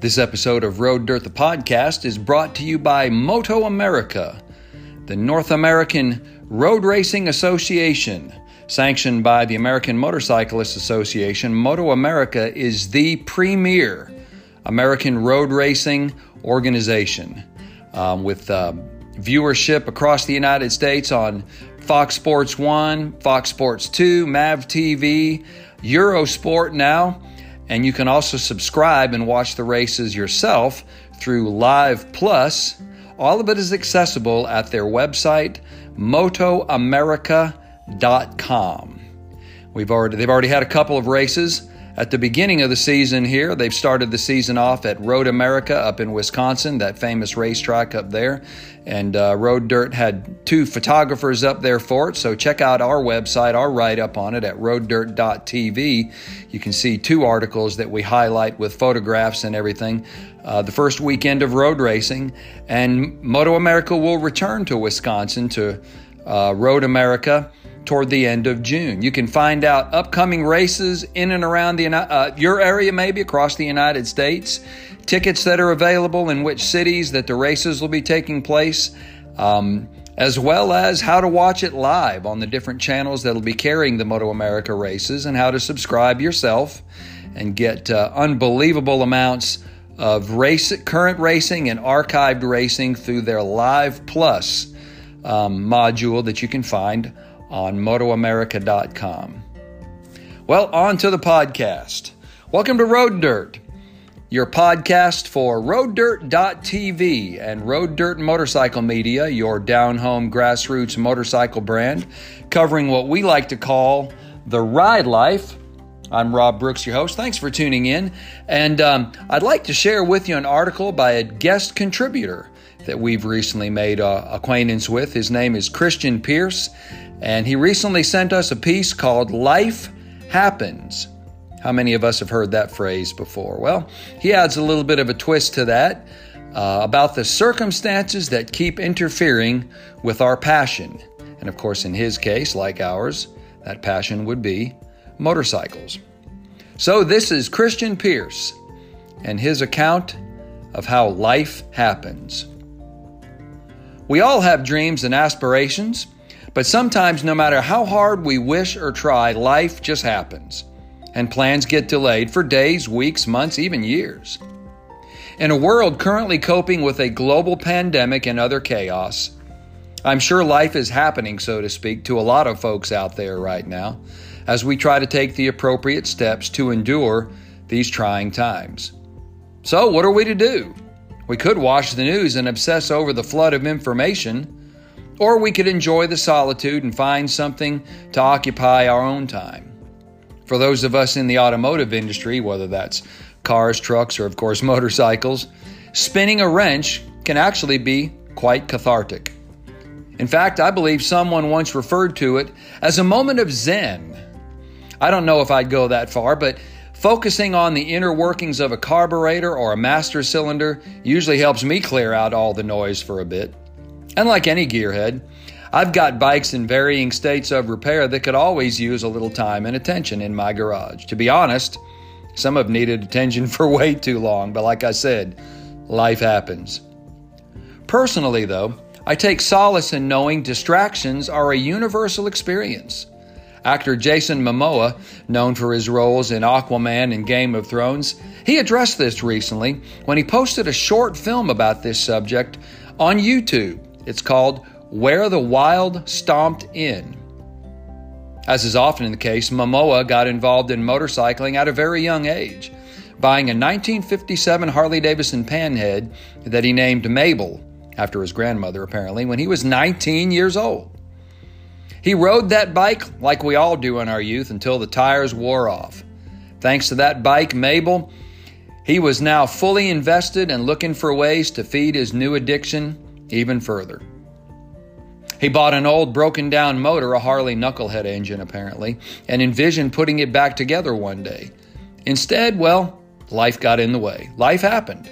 This episode of Road Dirt the Podcast is brought to you by Moto America, the North American Road Racing Association. Sanctioned by the American Motorcyclists Association, Moto America is the premier American road racing organization um, with uh, viewership across the United States on Fox Sports 1, Fox Sports 2, MAV TV, Eurosport now, and you can also subscribe and watch the races yourself through Live Plus. All of it is accessible at their website, motoamerica.com. We've already they've already had a couple of races at the beginning of the season here, they've started the season off at Road America up in Wisconsin, that famous racetrack up there. And uh, Road Dirt had two photographers up there for it. So check out our website, our write up on it at roaddirt.tv. You can see two articles that we highlight with photographs and everything. Uh, the first weekend of road racing. And Moto America will return to Wisconsin to uh, Road America toward the end of June. You can find out upcoming races in and around the uh, your area, maybe across the United States, tickets that are available in which cities that the races will be taking place, um, as well as how to watch it live on the different channels that'll be carrying the Moto America races, and how to subscribe yourself and get uh, unbelievable amounts of race current racing and archived racing through their Live Plus um, module that you can find on MotoAmerica.com. Well, on to the podcast. Welcome to Road Dirt, your podcast for RoadDirt.tv and Road Dirt Motorcycle Media, your down home grassroots motorcycle brand, covering what we like to call the ride life. I'm Rob Brooks, your host. Thanks for tuning in. And um, I'd like to share with you an article by a guest contributor that we've recently made uh, acquaintance with. His name is Christian Pierce, and he recently sent us a piece called Life Happens. How many of us have heard that phrase before? Well, he adds a little bit of a twist to that uh, about the circumstances that keep interfering with our passion. And of course, in his case, like ours, that passion would be motorcycles. So, this is Christian Pierce and his account of how life happens. We all have dreams and aspirations. But sometimes, no matter how hard we wish or try, life just happens, and plans get delayed for days, weeks, months, even years. In a world currently coping with a global pandemic and other chaos, I'm sure life is happening, so to speak, to a lot of folks out there right now as we try to take the appropriate steps to endure these trying times. So, what are we to do? We could watch the news and obsess over the flood of information or we could enjoy the solitude and find something to occupy our own time. For those of us in the automotive industry, whether that's cars, trucks, or of course motorcycles, spinning a wrench can actually be quite cathartic. In fact, I believe someone once referred to it as a moment of zen. I don't know if I'd go that far, but focusing on the inner workings of a carburetor or a master cylinder usually helps me clear out all the noise for a bit. And like any gearhead, I've got bikes in varying states of repair that could always use a little time and attention in my garage. To be honest, some have needed attention for way too long, but like I said, life happens. Personally, though, I take solace in knowing distractions are a universal experience. Actor Jason Momoa, known for his roles in Aquaman and Game of Thrones, he addressed this recently when he posted a short film about this subject on YouTube. It's called Where the Wild Stomped In. As is often the case, Momoa got involved in motorcycling at a very young age, buying a 1957 Harley Davidson Panhead that he named Mabel, after his grandmother apparently, when he was 19 years old. He rode that bike like we all do in our youth until the tires wore off. Thanks to that bike, Mabel, he was now fully invested and looking for ways to feed his new addiction even further. He bought an old broken down motor, a Harley knucklehead engine apparently, and envisioned putting it back together one day. Instead, well, life got in the way. Life happened.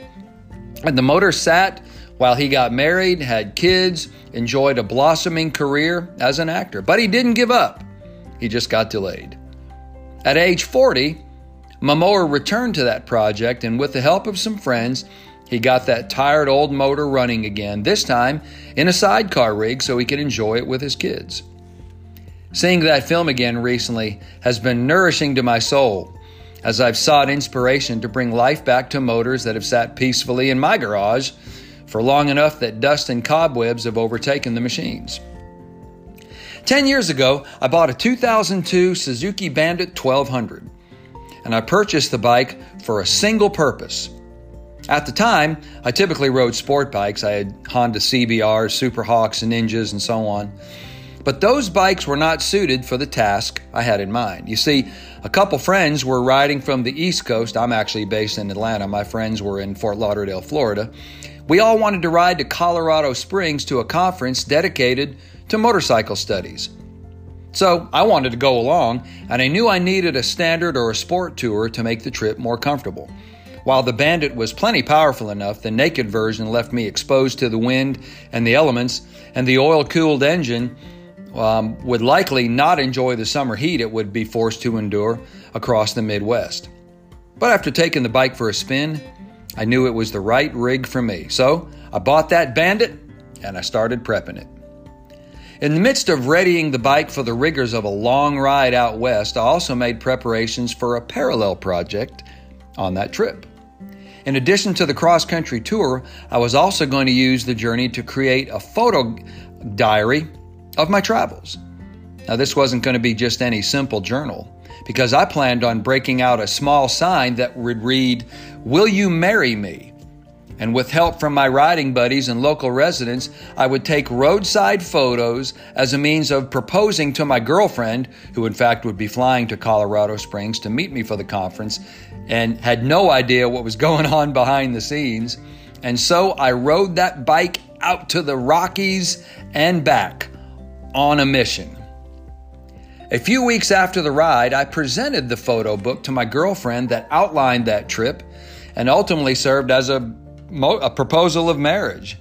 And the motor sat while he got married, had kids, enjoyed a blossoming career as an actor. But he didn't give up, he just got delayed. At age 40, Momoa returned to that project, and with the help of some friends, he got that tired old motor running again, this time in a sidecar rig so he could enjoy it with his kids. Seeing that film again recently has been nourishing to my soul as I've sought inspiration to bring life back to motors that have sat peacefully in my garage for long enough that dust and cobwebs have overtaken the machines. Ten years ago, I bought a 2002 Suzuki Bandit 1200, and I purchased the bike for a single purpose. At the time, I typically rode sport bikes. I had Honda CBRs, Super Hawks, and Ninjas, and so on. But those bikes were not suited for the task I had in mind. You see, a couple friends were riding from the East Coast. I'm actually based in Atlanta. My friends were in Fort Lauderdale, Florida. We all wanted to ride to Colorado Springs to a conference dedicated to motorcycle studies. So I wanted to go along, and I knew I needed a standard or a sport tour to make the trip more comfortable. While the Bandit was plenty powerful enough, the naked version left me exposed to the wind and the elements, and the oil cooled engine um, would likely not enjoy the summer heat it would be forced to endure across the Midwest. But after taking the bike for a spin, I knew it was the right rig for me. So I bought that Bandit and I started prepping it. In the midst of readying the bike for the rigors of a long ride out west, I also made preparations for a parallel project on that trip. In addition to the cross country tour, I was also going to use the journey to create a photo diary of my travels. Now, this wasn't going to be just any simple journal because I planned on breaking out a small sign that would read, Will you marry me? And with help from my riding buddies and local residents, I would take roadside photos as a means of proposing to my girlfriend, who in fact would be flying to Colorado Springs to meet me for the conference and had no idea what was going on behind the scenes. And so I rode that bike out to the Rockies and back on a mission. A few weeks after the ride, I presented the photo book to my girlfriend that outlined that trip and ultimately served as a, a proposal of marriage.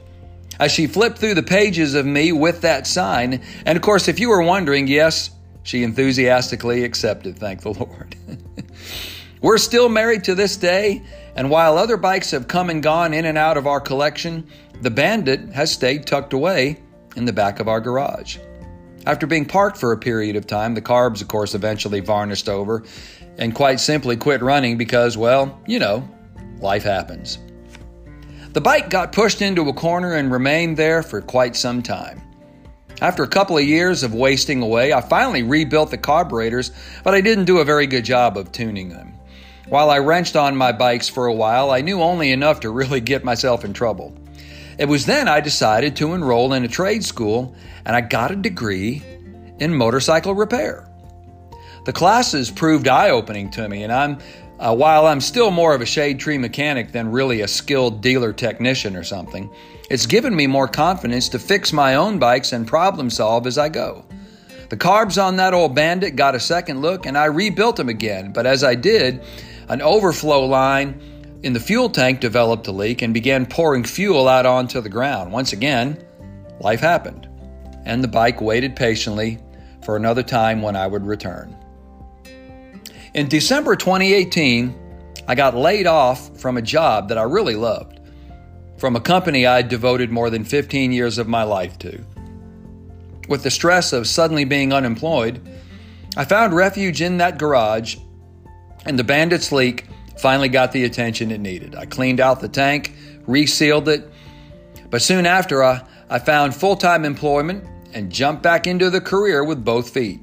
As she flipped through the pages of me with that sign, and of course, if you were wondering, yes, she enthusiastically accepted, thank the Lord. We're still married to this day, and while other bikes have come and gone in and out of our collection, the Bandit has stayed tucked away in the back of our garage. After being parked for a period of time, the carbs, of course, eventually varnished over and quite simply quit running because, well, you know, life happens. The bike got pushed into a corner and remained there for quite some time. After a couple of years of wasting away, I finally rebuilt the carburetors, but I didn't do a very good job of tuning them. While I wrenched on my bikes for a while, I knew only enough to really get myself in trouble. It was then I decided to enroll in a trade school and I got a degree in motorcycle repair. The classes proved eye opening to me, and I'm uh, while I'm still more of a shade tree mechanic than really a skilled dealer technician or something, it's given me more confidence to fix my own bikes and problem solve as I go. The carbs on that old Bandit got a second look and I rebuilt them again, but as I did, an overflow line in the fuel tank developed a leak and began pouring fuel out onto the ground. Once again, life happened, and the bike waited patiently for another time when I would return. In December 2018, I got laid off from a job that I really loved, from a company I'd devoted more than 15 years of my life to. With the stress of suddenly being unemployed, I found refuge in that garage, and the bandit's leak finally got the attention it needed. I cleaned out the tank, resealed it, but soon after I, I found full time employment and jumped back into the career with both feet.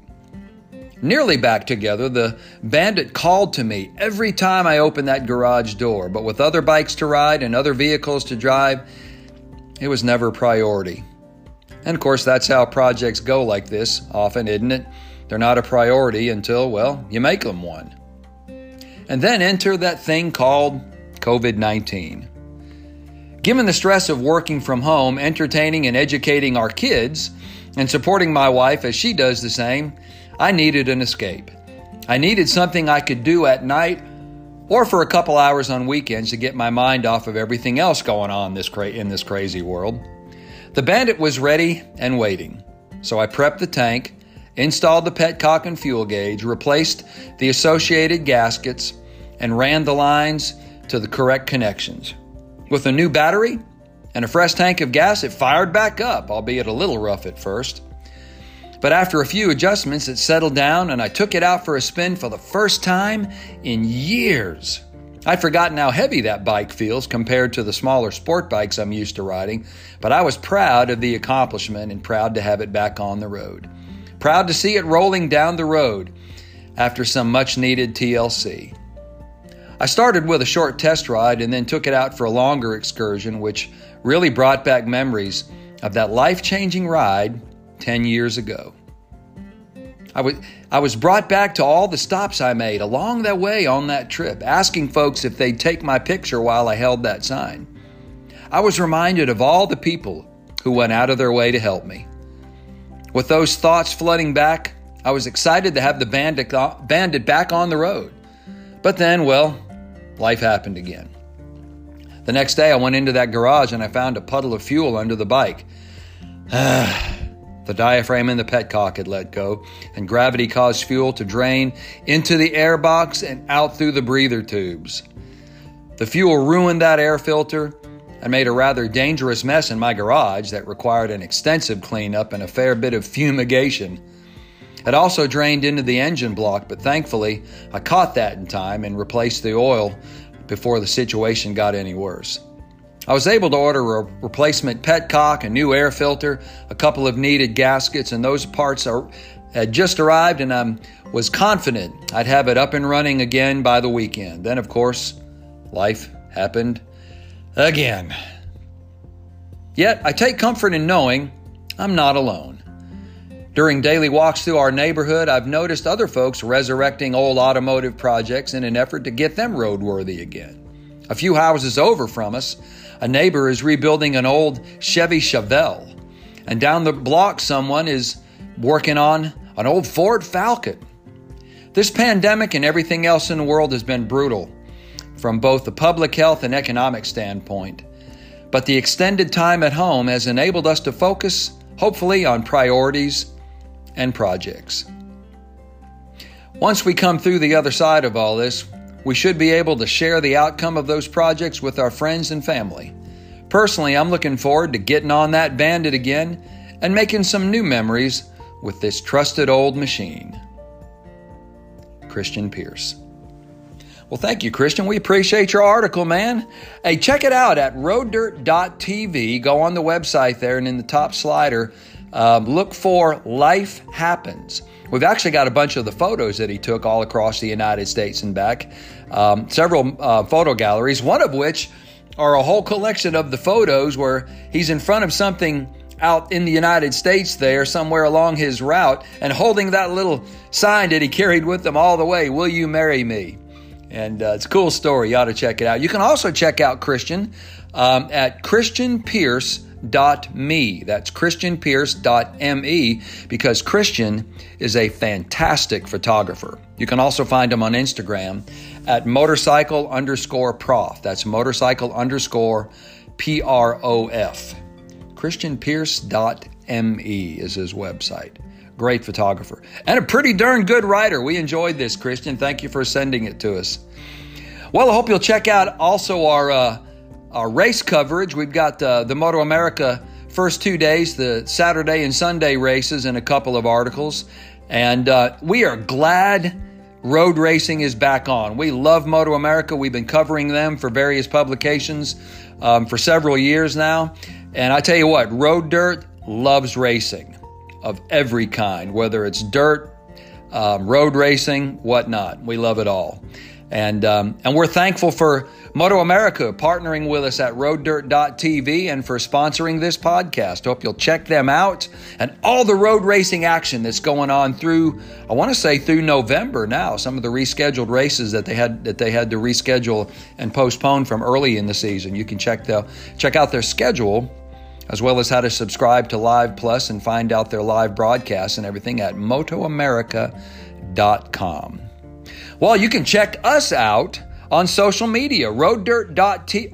Nearly back together, the bandit called to me every time I opened that garage door, but with other bikes to ride and other vehicles to drive, it was never a priority. And of course, that's how projects go like this often, isn't it? They're not a priority until, well, you make them one and then enter that thing called COVID 19. Given the stress of working from home, entertaining and educating our kids, and supporting my wife as she does the same, I needed an escape. I needed something I could do at night or for a couple hours on weekends to get my mind off of everything else going on this cra- in this crazy world. The Bandit was ready and waiting, so I prepped the tank installed the petcock and fuel gauge, replaced the associated gaskets, and ran the lines to the correct connections. With a new battery and a fresh tank of gas, it fired back up, albeit a little rough at first. But after a few adjustments, it settled down and I took it out for a spin for the first time in years. I'd forgotten how heavy that bike feels compared to the smaller sport bikes I'm used to riding, but I was proud of the accomplishment and proud to have it back on the road. Proud to see it rolling down the road after some much needed TLC. I started with a short test ride and then took it out for a longer excursion, which really brought back memories of that life changing ride 10 years ago. I was, I was brought back to all the stops I made along that way on that trip, asking folks if they'd take my picture while I held that sign. I was reminded of all the people who went out of their way to help me. With those thoughts flooding back, I was excited to have the bandit, bandit back on the road. But then, well, life happened again. The next day, I went into that garage and I found a puddle of fuel under the bike. The diaphragm in the petcock had let go, and gravity caused fuel to drain into the airbox and out through the breather tubes. The fuel ruined that air filter and made a rather dangerous mess in my garage that required an extensive cleanup and a fair bit of fumigation. It also drained into the engine block, but thankfully I caught that in time and replaced the oil before the situation got any worse. I was able to order a replacement petcock, a new air filter, a couple of needed gaskets, and those parts are, had just arrived, and I was confident I'd have it up and running again by the weekend. Then, of course, life happened again. Yet, I take comfort in knowing I'm not alone. During daily walks through our neighborhood, I've noticed other folks resurrecting old automotive projects in an effort to get them roadworthy again. A few houses over from us, a neighbor is rebuilding an old Chevy Chevelle. And down the block, someone is working on an old Ford Falcon. This pandemic and everything else in the world has been brutal from both the public health and economic standpoint. But the extended time at home has enabled us to focus, hopefully, on priorities and projects. Once we come through the other side of all this, we should be able to share the outcome of those projects with our friends and family. Personally, I'm looking forward to getting on that bandit again and making some new memories with this trusted old machine. Christian Pierce. Well, thank you, Christian. We appreciate your article, man. Hey, check it out at roaddirt.tv. Go on the website there, and in the top slider, um, look for Life Happens. We've actually got a bunch of the photos that he took all across the United States and back. Um, several uh, photo galleries, one of which are a whole collection of the photos where he's in front of something out in the United States there, somewhere along his route, and holding that little sign that he carried with him all the way Will you marry me? And uh, it's a cool story. You ought to check it out. You can also check out Christian um, at Christian Pierce christianpierce.me. That's christianpierce.me because Christian is a fantastic photographer. You can also find him on Instagram at motorcycle underscore prof. That's motorcycle underscore P R O F. ChristianPierce.me is his website. Great photographer and a pretty darn good writer. We enjoyed this, Christian. Thank you for sending it to us. Well, I hope you'll check out also our uh, our race coverage. We've got uh, the Moto America first two days, the Saturday and Sunday races, and a couple of articles. And uh, we are glad road racing is back on. We love Moto America. We've been covering them for various publications um, for several years now. And I tell you what, Road Dirt loves racing of every kind, whether it's dirt, um, road racing, whatnot. We love it all. And, um, and we're thankful for Moto America partnering with us at roaddirt.tv and for sponsoring this podcast. Hope you'll check them out and all the road racing action that's going on through, I want to say through November now. Some of the rescheduled races that they had that they had to reschedule and postpone from early in the season. You can check the check out their schedule as well as how to subscribe to Live Plus and find out their live broadcasts and everything at motoamerica.com. Well, you can check us out on social media, roaddirttv.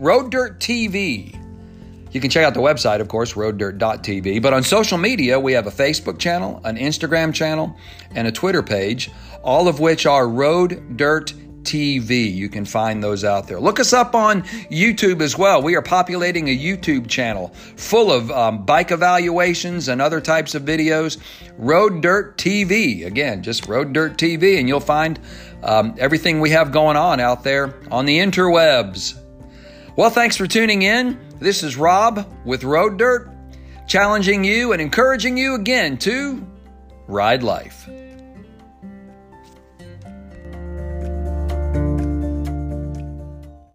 You can check out the website, of course, roaddirt.tv. But on social media, we have a Facebook channel, an Instagram channel, and a Twitter page, all of which are Road Dirt TV. You can find those out there. Look us up on YouTube as well. We are populating a YouTube channel full of um, bike evaluations and other types of videos. Road Dirt TV. Again, just Road Dirt TV, and you'll find um, everything we have going on out there on the interwebs. Well, thanks for tuning in. This is Rob with Road Dirt, challenging you and encouraging you again to ride life.